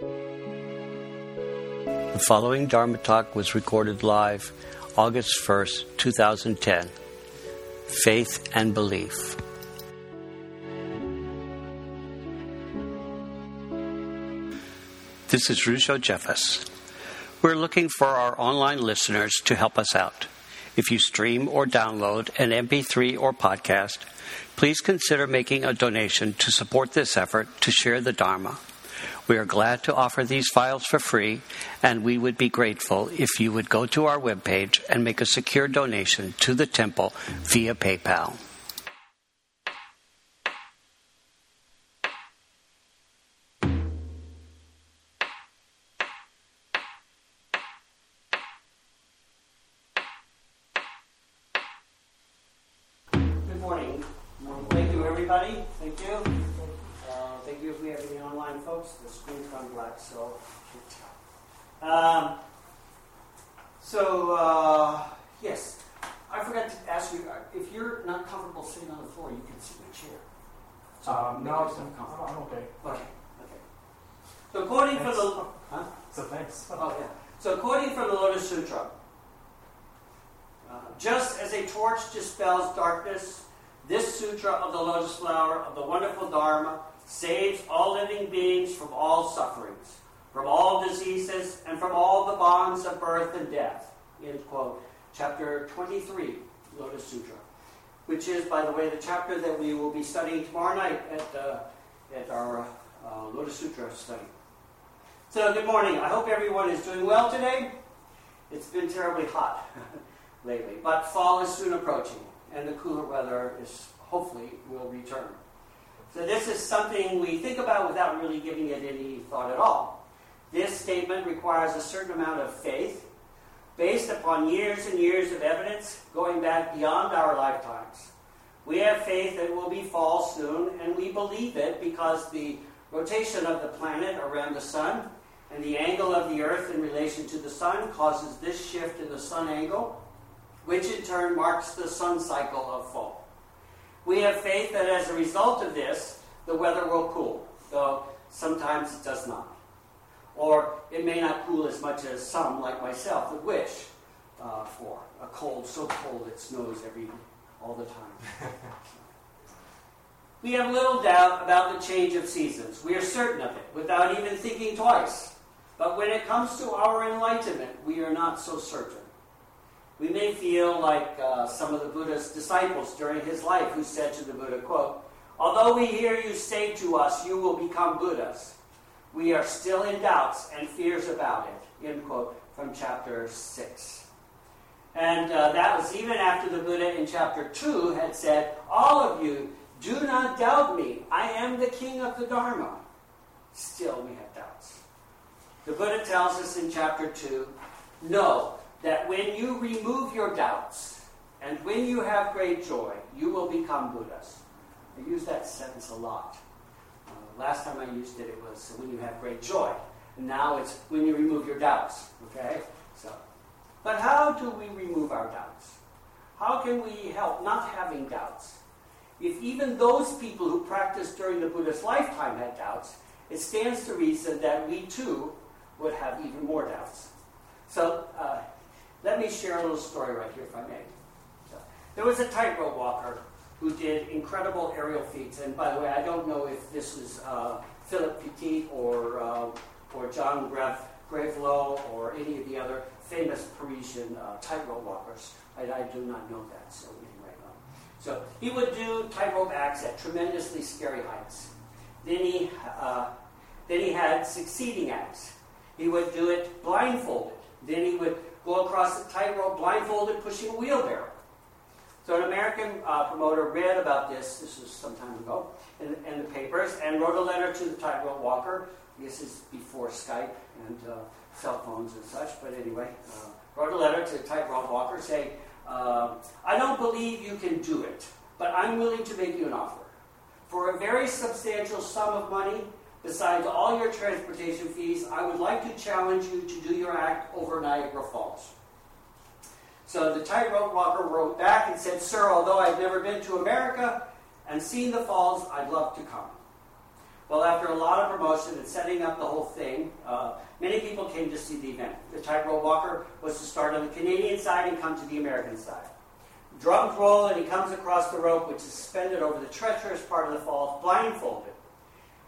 The following Dharma talk was recorded live August 1st, 2010. Faith and Belief. This is Ryusho Jeffus. We're looking for our online listeners to help us out. If you stream or download an MP3 or podcast, please consider making a donation to support this effort to share the Dharma. We are glad to offer these files for free, and we would be grateful if you would go to our webpage and make a secure donation to the temple via PayPal. Um, so, uh, yes, I forgot to ask you uh, if you're not comfortable sitting on the floor, you can sit in a chair. So Um, no, I'm, comfortable. I'm okay. Okay, okay. So, according from the. Huh? So thanks. Oh, yeah. So, according from the Lotus Sutra, uh, just as a torch dispels darkness, this sutra of the lotus flower of the wonderful Dharma saves all living beings from all sufferings, from all diseases, and from all the bonds of birth and death. End quote. Chapter 23, Lotus Sutra, which is, by the way, the chapter that we will be studying tomorrow night at, uh, at our uh, Lotus Sutra study. So, good morning. I hope everyone is doing well today. It's been terribly hot lately, but fall is soon approaching, and the cooler weather is hopefully will return. So, this is something we think about without really giving it any thought at all. This statement requires a certain amount of faith based upon years and years of evidence going back beyond our lifetimes. We have faith that it will be fall soon, and we believe it because the rotation of the planet around the sun and the angle of the Earth in relation to the sun causes this shift in the sun angle, which in turn marks the sun cycle of fall. We have faith that as a result of this, the weather will cool, though sometimes it does not. Or it may not cool as much as some, like myself, would wish uh, for a cold so cold it snows every all the time. we have little doubt about the change of seasons. We are certain of it without even thinking twice. But when it comes to our enlightenment, we are not so certain. We may feel like uh, some of the Buddha's disciples during his life who said to the Buddha, quote, Although we hear you say to us, you will become Buddhas, we are still in doubts and fears about it, end quote, from chapter 6. And uh, that was even after the Buddha in chapter 2 had said, All of you, do not doubt me. I am the king of the Dharma. Still, we have doubts. The Buddha tells us in chapter 2 know that when you remove your doubts and when you have great joy, you will become Buddhas. I use that sentence a lot. Last time I used it, it was when you have great joy. Now it's when you remove your doubts. Okay? So, but how do we remove our doubts? How can we help not having doubts? If even those people who practiced during the Buddha's lifetime had doubts, it stands to reason that we too would have even more doubts. So, uh, let me share a little story right here, if I may. So, there was a tightrope walker who did incredible aerial feats. And by the way, I don't know if this is uh, Philippe Petit or, uh, or John Grave, Gravelet or any of the other famous Parisian uh, tightrope walkers. I, I, do not know that. So anyway, um, so he would do tightrope acts at tremendously scary heights. Then he, uh, then he had succeeding acts. He would do it blindfolded. Then he would go across the tightrope blindfolded, pushing a wheelbarrow. So an American uh, promoter read about this, this was some time ago, in, in, the papers, and wrote a letter to the tightrope walker. This is before Skype and uh, cell phones and such, but anyway, uh, wrote a letter to the tightrope walker saying, uh, I don't believe you can do it, but I'm willing to make you an offer. For a very substantial sum of money, besides all your transportation fees, I would like to challenge you to do your act over Niagara Falls. So the tightrope walker wrote back and said, Sir, although I've never been to America and seen the falls, I'd love to come. Well, after a lot of promotion and setting up the whole thing, uh, many people came to see the event. The tightrope walker was to start on the Canadian side and come to the American side. Drums roll, and he comes across the rope, which is suspended over the treacherous part of the falls, blindfolded.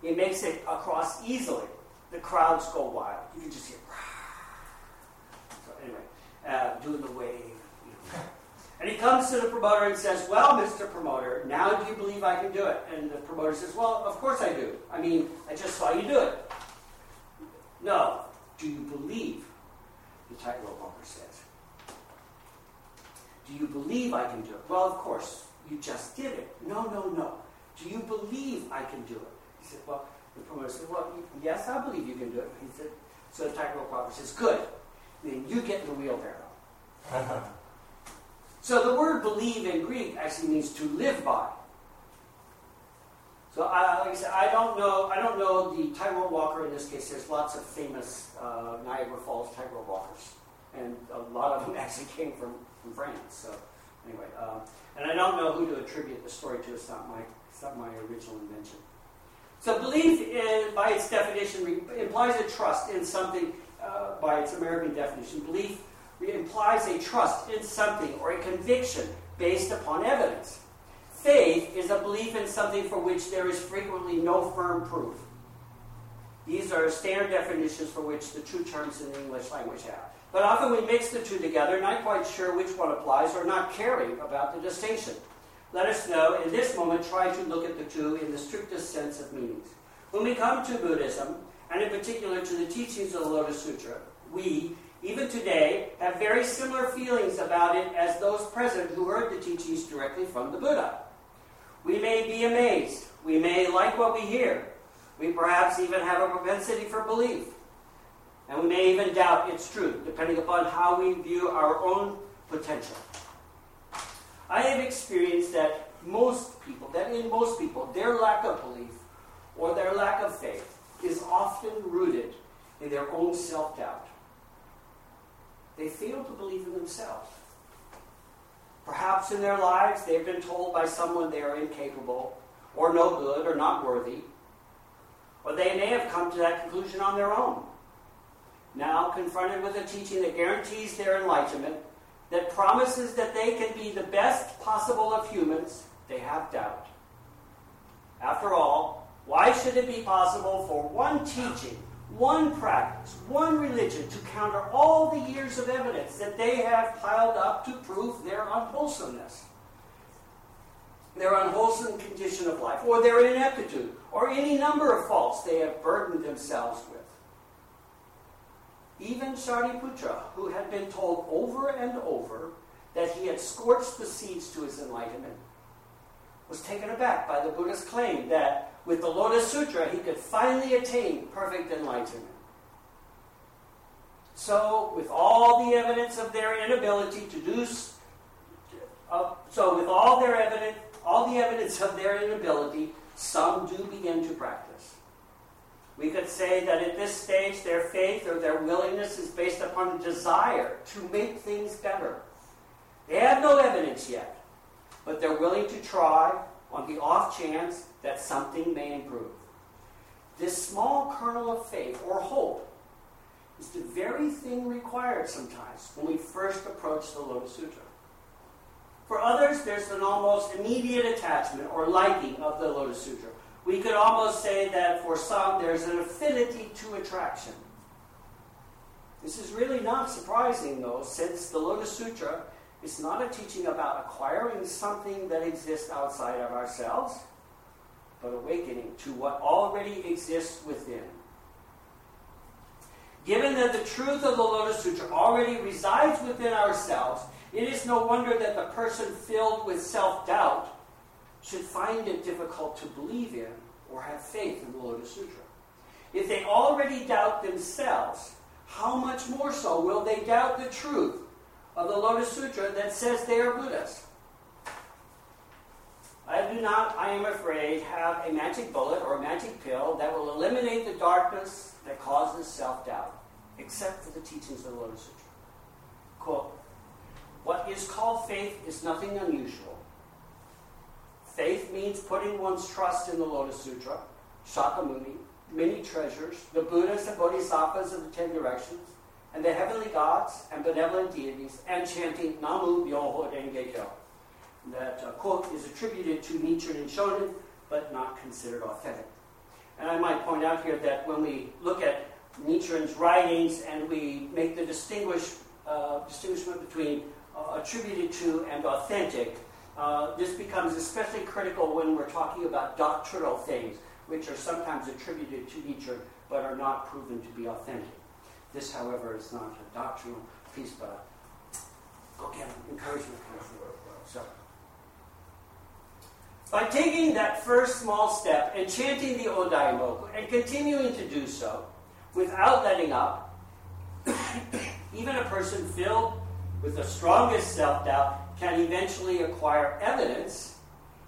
He makes it across easily. The crowds go wild. You can just hear. So anyway, uh, doing the wave. And he comes to the promoter and says, Well, Mr. Promoter, now do you believe I can do it? And the promoter says, Well, of course I do. I mean, I just saw you do it. No. Do you believe? The tightrope walker says. Do you believe I can do it? Well, of course. You just did it. No, no, no. Do you believe I can do it? He said, Well, the promoter said, Well, yes, I believe you can do it. He said, So the tightrope walker says, Good. Then you get the wheelbarrow. So the word believe in Greek actually means to live by. So I, like I said, I don't know. I don't know the tightrope walker in this case. There's lots of famous uh, Niagara Falls tightrope walkers, and a lot of them actually came from, from France. So anyway, um, and I don't know who to attribute the story to. It's not my it's not my original invention. So belief, in, by its definition, implies a trust in something. Uh, by its American definition, belief implies a trust in something or a conviction based upon evidence. Faith is a belief in something for which there is frequently no firm proof. These are standard definitions for which the two terms in the English language have. But often we mix the two together, not quite sure which one applies or not caring about the distinction. Let us know in this moment, try to look at the two in the strictest sense of meanings. When we come to Buddhism, and in particular to the teachings of the Lotus Sutra, we, even today, have very similar feelings about it as those present who heard the teachings directly from the Buddha. We may be amazed. We may like what we hear. We perhaps even have a propensity for belief. And we may even doubt its truth, depending upon how we view our own potential. I have experienced that most people, that in most people, their lack of belief or their lack of faith is often rooted in their own self doubt. They fail to believe in themselves. Perhaps in their lives they've been told by someone they are incapable, or no good, or not worthy. Or they may have come to that conclusion on their own. Now, confronted with a teaching that guarantees their enlightenment, that promises that they can be the best possible of humans, they have doubt. After all, why should it be possible for one teaching one practice, one religion to counter all the years of evidence that they have piled up to prove their unwholesomeness, their unwholesome condition of life, or their ineptitude, or any number of faults they have burdened themselves with. Even Shariputra, who had been told over and over that he had scorched the seeds to his enlightenment, was taken aback by the Buddha's claim that with the Lotus Sutra he could finally attain perfect enlightenment. So, with all the evidence of their inability to do, uh, so with all their evidence, all the evidence of their inability, some do begin to practice. We could say that at this stage, their faith or their willingness is based upon a desire to make things better. They have no evidence yet but they're willing to try on the off chance that something may improve. This small kernel of faith or hope is the very thing required sometimes when we first approach the Lotus Sutra. For others, there's an almost immediate attachment or liking of the Lotus Sutra. We could almost say that for some, there's an affinity to attraction. This is really not surprising, though, since the Lotus Sutra is not a teaching about acquiring something that exists outside of ourselves, but awakening to what already exists within. Given that the truth of the Lotus Sutra already resides within ourselves, it is no wonder that the person filled with self doubt should find it difficult to believe in or have faith in the Lotus Sutra. If they already doubt themselves, how much more so will they doubt the truth of the Lotus Sutra that says they are Buddhas. I do not, I am afraid, have a magic bullet or a magic pill that will eliminate the darkness that causes self doubt, except for the teachings of the Lotus Sutra. Quote What is called faith is nothing unusual. Faith means putting one's trust in the Lotus Sutra, Shakyamuni, many treasures, the Buddhas and Bodhisattvas of the Ten Directions, and the heavenly gods and benevolent deities, and chanting Namu Myoho Renge Kyo. That uh, quote is attributed to Nichiren and Shonin, but not considered authentic. And I might point out here that when we look at Nichiren's writings and we make the distinguish, uh, distinguishment between uh, attributed to and authentic, uh, this becomes especially critical when we're talking about doctrinal things, which are sometimes attributed to Nichiren but are not proven to be authentic. This, however, is not a doctrinal piece, but again, encouragement. So, by taking that first small step and chanting the Odaimoku and continuing to do so without letting up, even a person filled with the strongest self doubt can eventually acquire evidence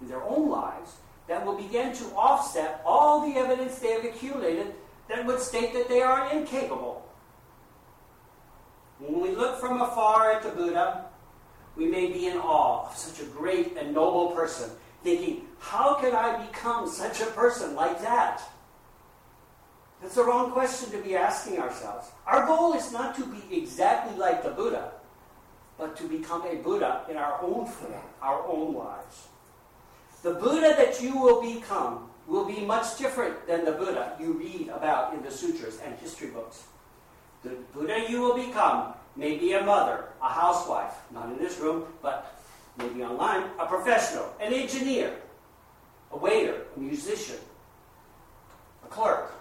in their own lives that will begin to offset all the evidence they have accumulated that would state that they are incapable. When we look from afar at the Buddha, we may be in awe of such a great and noble person, thinking, how can I become such a person like that? That's the wrong question to be asking ourselves. Our goal is not to be exactly like the Buddha, but to become a Buddha in our own form, our own lives. The Buddha that you will become will be much different than the Buddha you read about in the sutras and history books. The Buddha you will become may be a mother, a housewife, not in this room, but maybe online, a professional, an engineer, a waiter, a musician, a clerk,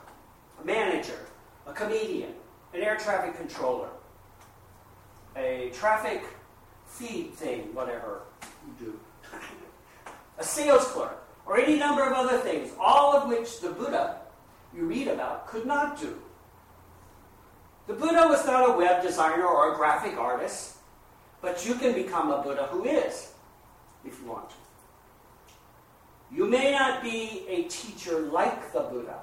a manager, a comedian, an air traffic controller, a traffic feed thing, whatever you do, a sales clerk, or any number of other things, all of which the Buddha you read about could not do. The Buddha was not a web designer or a graphic artist, but you can become a Buddha who is, if you want to. You may not be a teacher like the Buddha,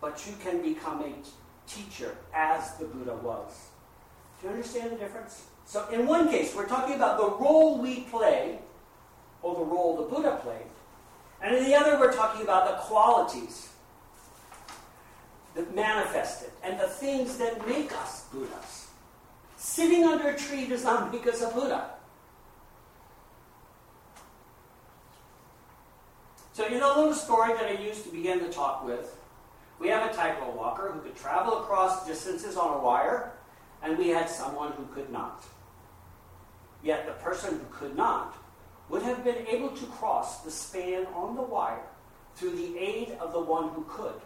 but you can become a teacher as the Buddha was. Do you understand the difference? So, in one case, we're talking about the role we play, or the role the Buddha played. And in the other, we're talking about the qualities that manifest it and the things that make us Buddhas. Sitting under a tree does not make us a Buddha. So, you know the little story that I used to begin the talk with? We have a tightrope walker who could travel across distances on a wire, and we had someone who could not. Yet the person who could not would have been able to cross the span on the wire through the aid of the one who could.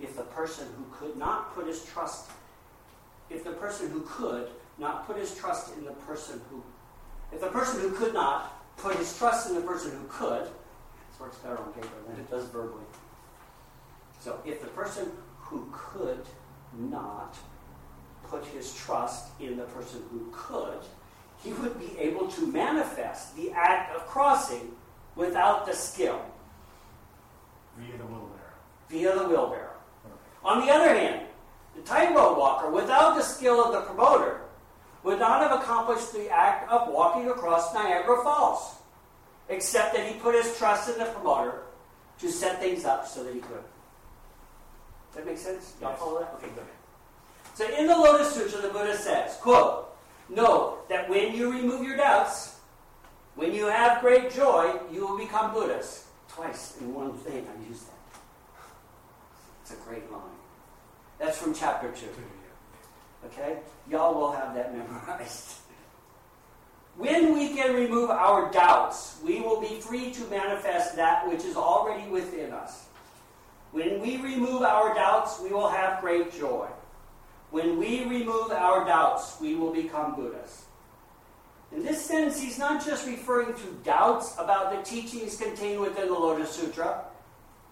If the person who could not put his trust, if the person who could not put his trust in the person who, if the person who could not put his trust in the person who could, this works better on paper than it does verbally. So if the person who could not put his trust in the person who could, he would be able to manifest the act of crossing without the skill. Via the wheelbarrow. Via the wheelbarrow. On the other hand, the tightrope walker, without the skill of the promoter, would not have accomplished the act of walking across Niagara Falls, except that he put his trust in the promoter to set things up so that he could. Does that make sense? Y'all Yes. follow that? Okay, good. So in the Lotus Sutra, the Buddha says, quote, Know that when you remove your doubts, when you have great joy, you will become Buddhas. Twice in one thing I use that. It's a great line. That's from chapter 2. Okay? Y'all will have that memorized. When we can remove our doubts, we will be free to manifest that which is already within us. When we remove our doubts, we will have great joy. When we remove our doubts, we will become Buddhas. In this sense, he's not just referring to doubts about the teachings contained within the Lotus Sutra.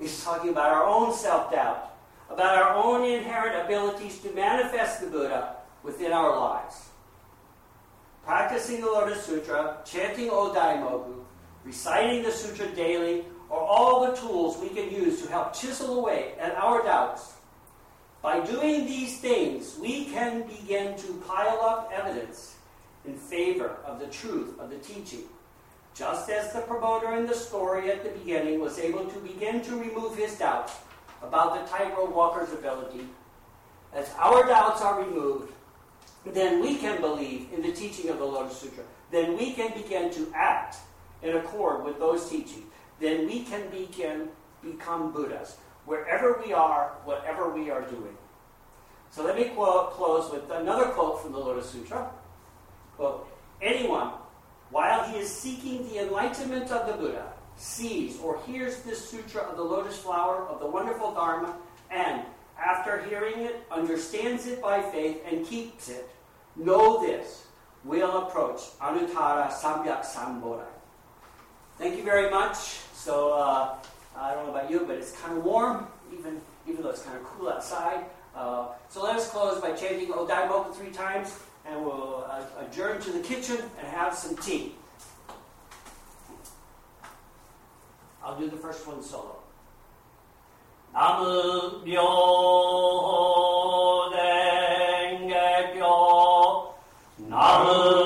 He's talking about our own self doubt, about our own inherent abilities to manifest the Buddha within our lives. Practicing the Lotus Sutra, chanting Odaimoku, reciting the Sutra daily, are all the tools we can use to help chisel away at our doubts. By doing these things, we can begin to pile up evidence in favor of the truth of the teaching, just as the promoter in the story at the beginning was able to begin to remove his doubts about the tightrope walker's ability, as our doubts are removed, then we can believe in the teaching of the Lotus Sutra. Then we can begin to act in accord with those teachings. Then we can begin become Buddhas wherever we are, whatever we are doing. So let me quote, close with another quote from the Lotus Sutra. Quote, anyone while he is seeking the enlightenment of the Buddha, sees or hears this sutra of the lotus flower of the wonderful Dharma, and after hearing it, understands it by faith and keeps it, know this will approach Anuttara Samyak Sambodhi. Thank you very much. So, uh, I don't know about you, but it's kind of warm, even, even though it's kind of cool outside. Uh, so let us close by chanting Odaimoku three times and we'll uh, adjourn to the kitchen and have some tea. I'll do the first one solo. Namu Myo Renge Kyo Namu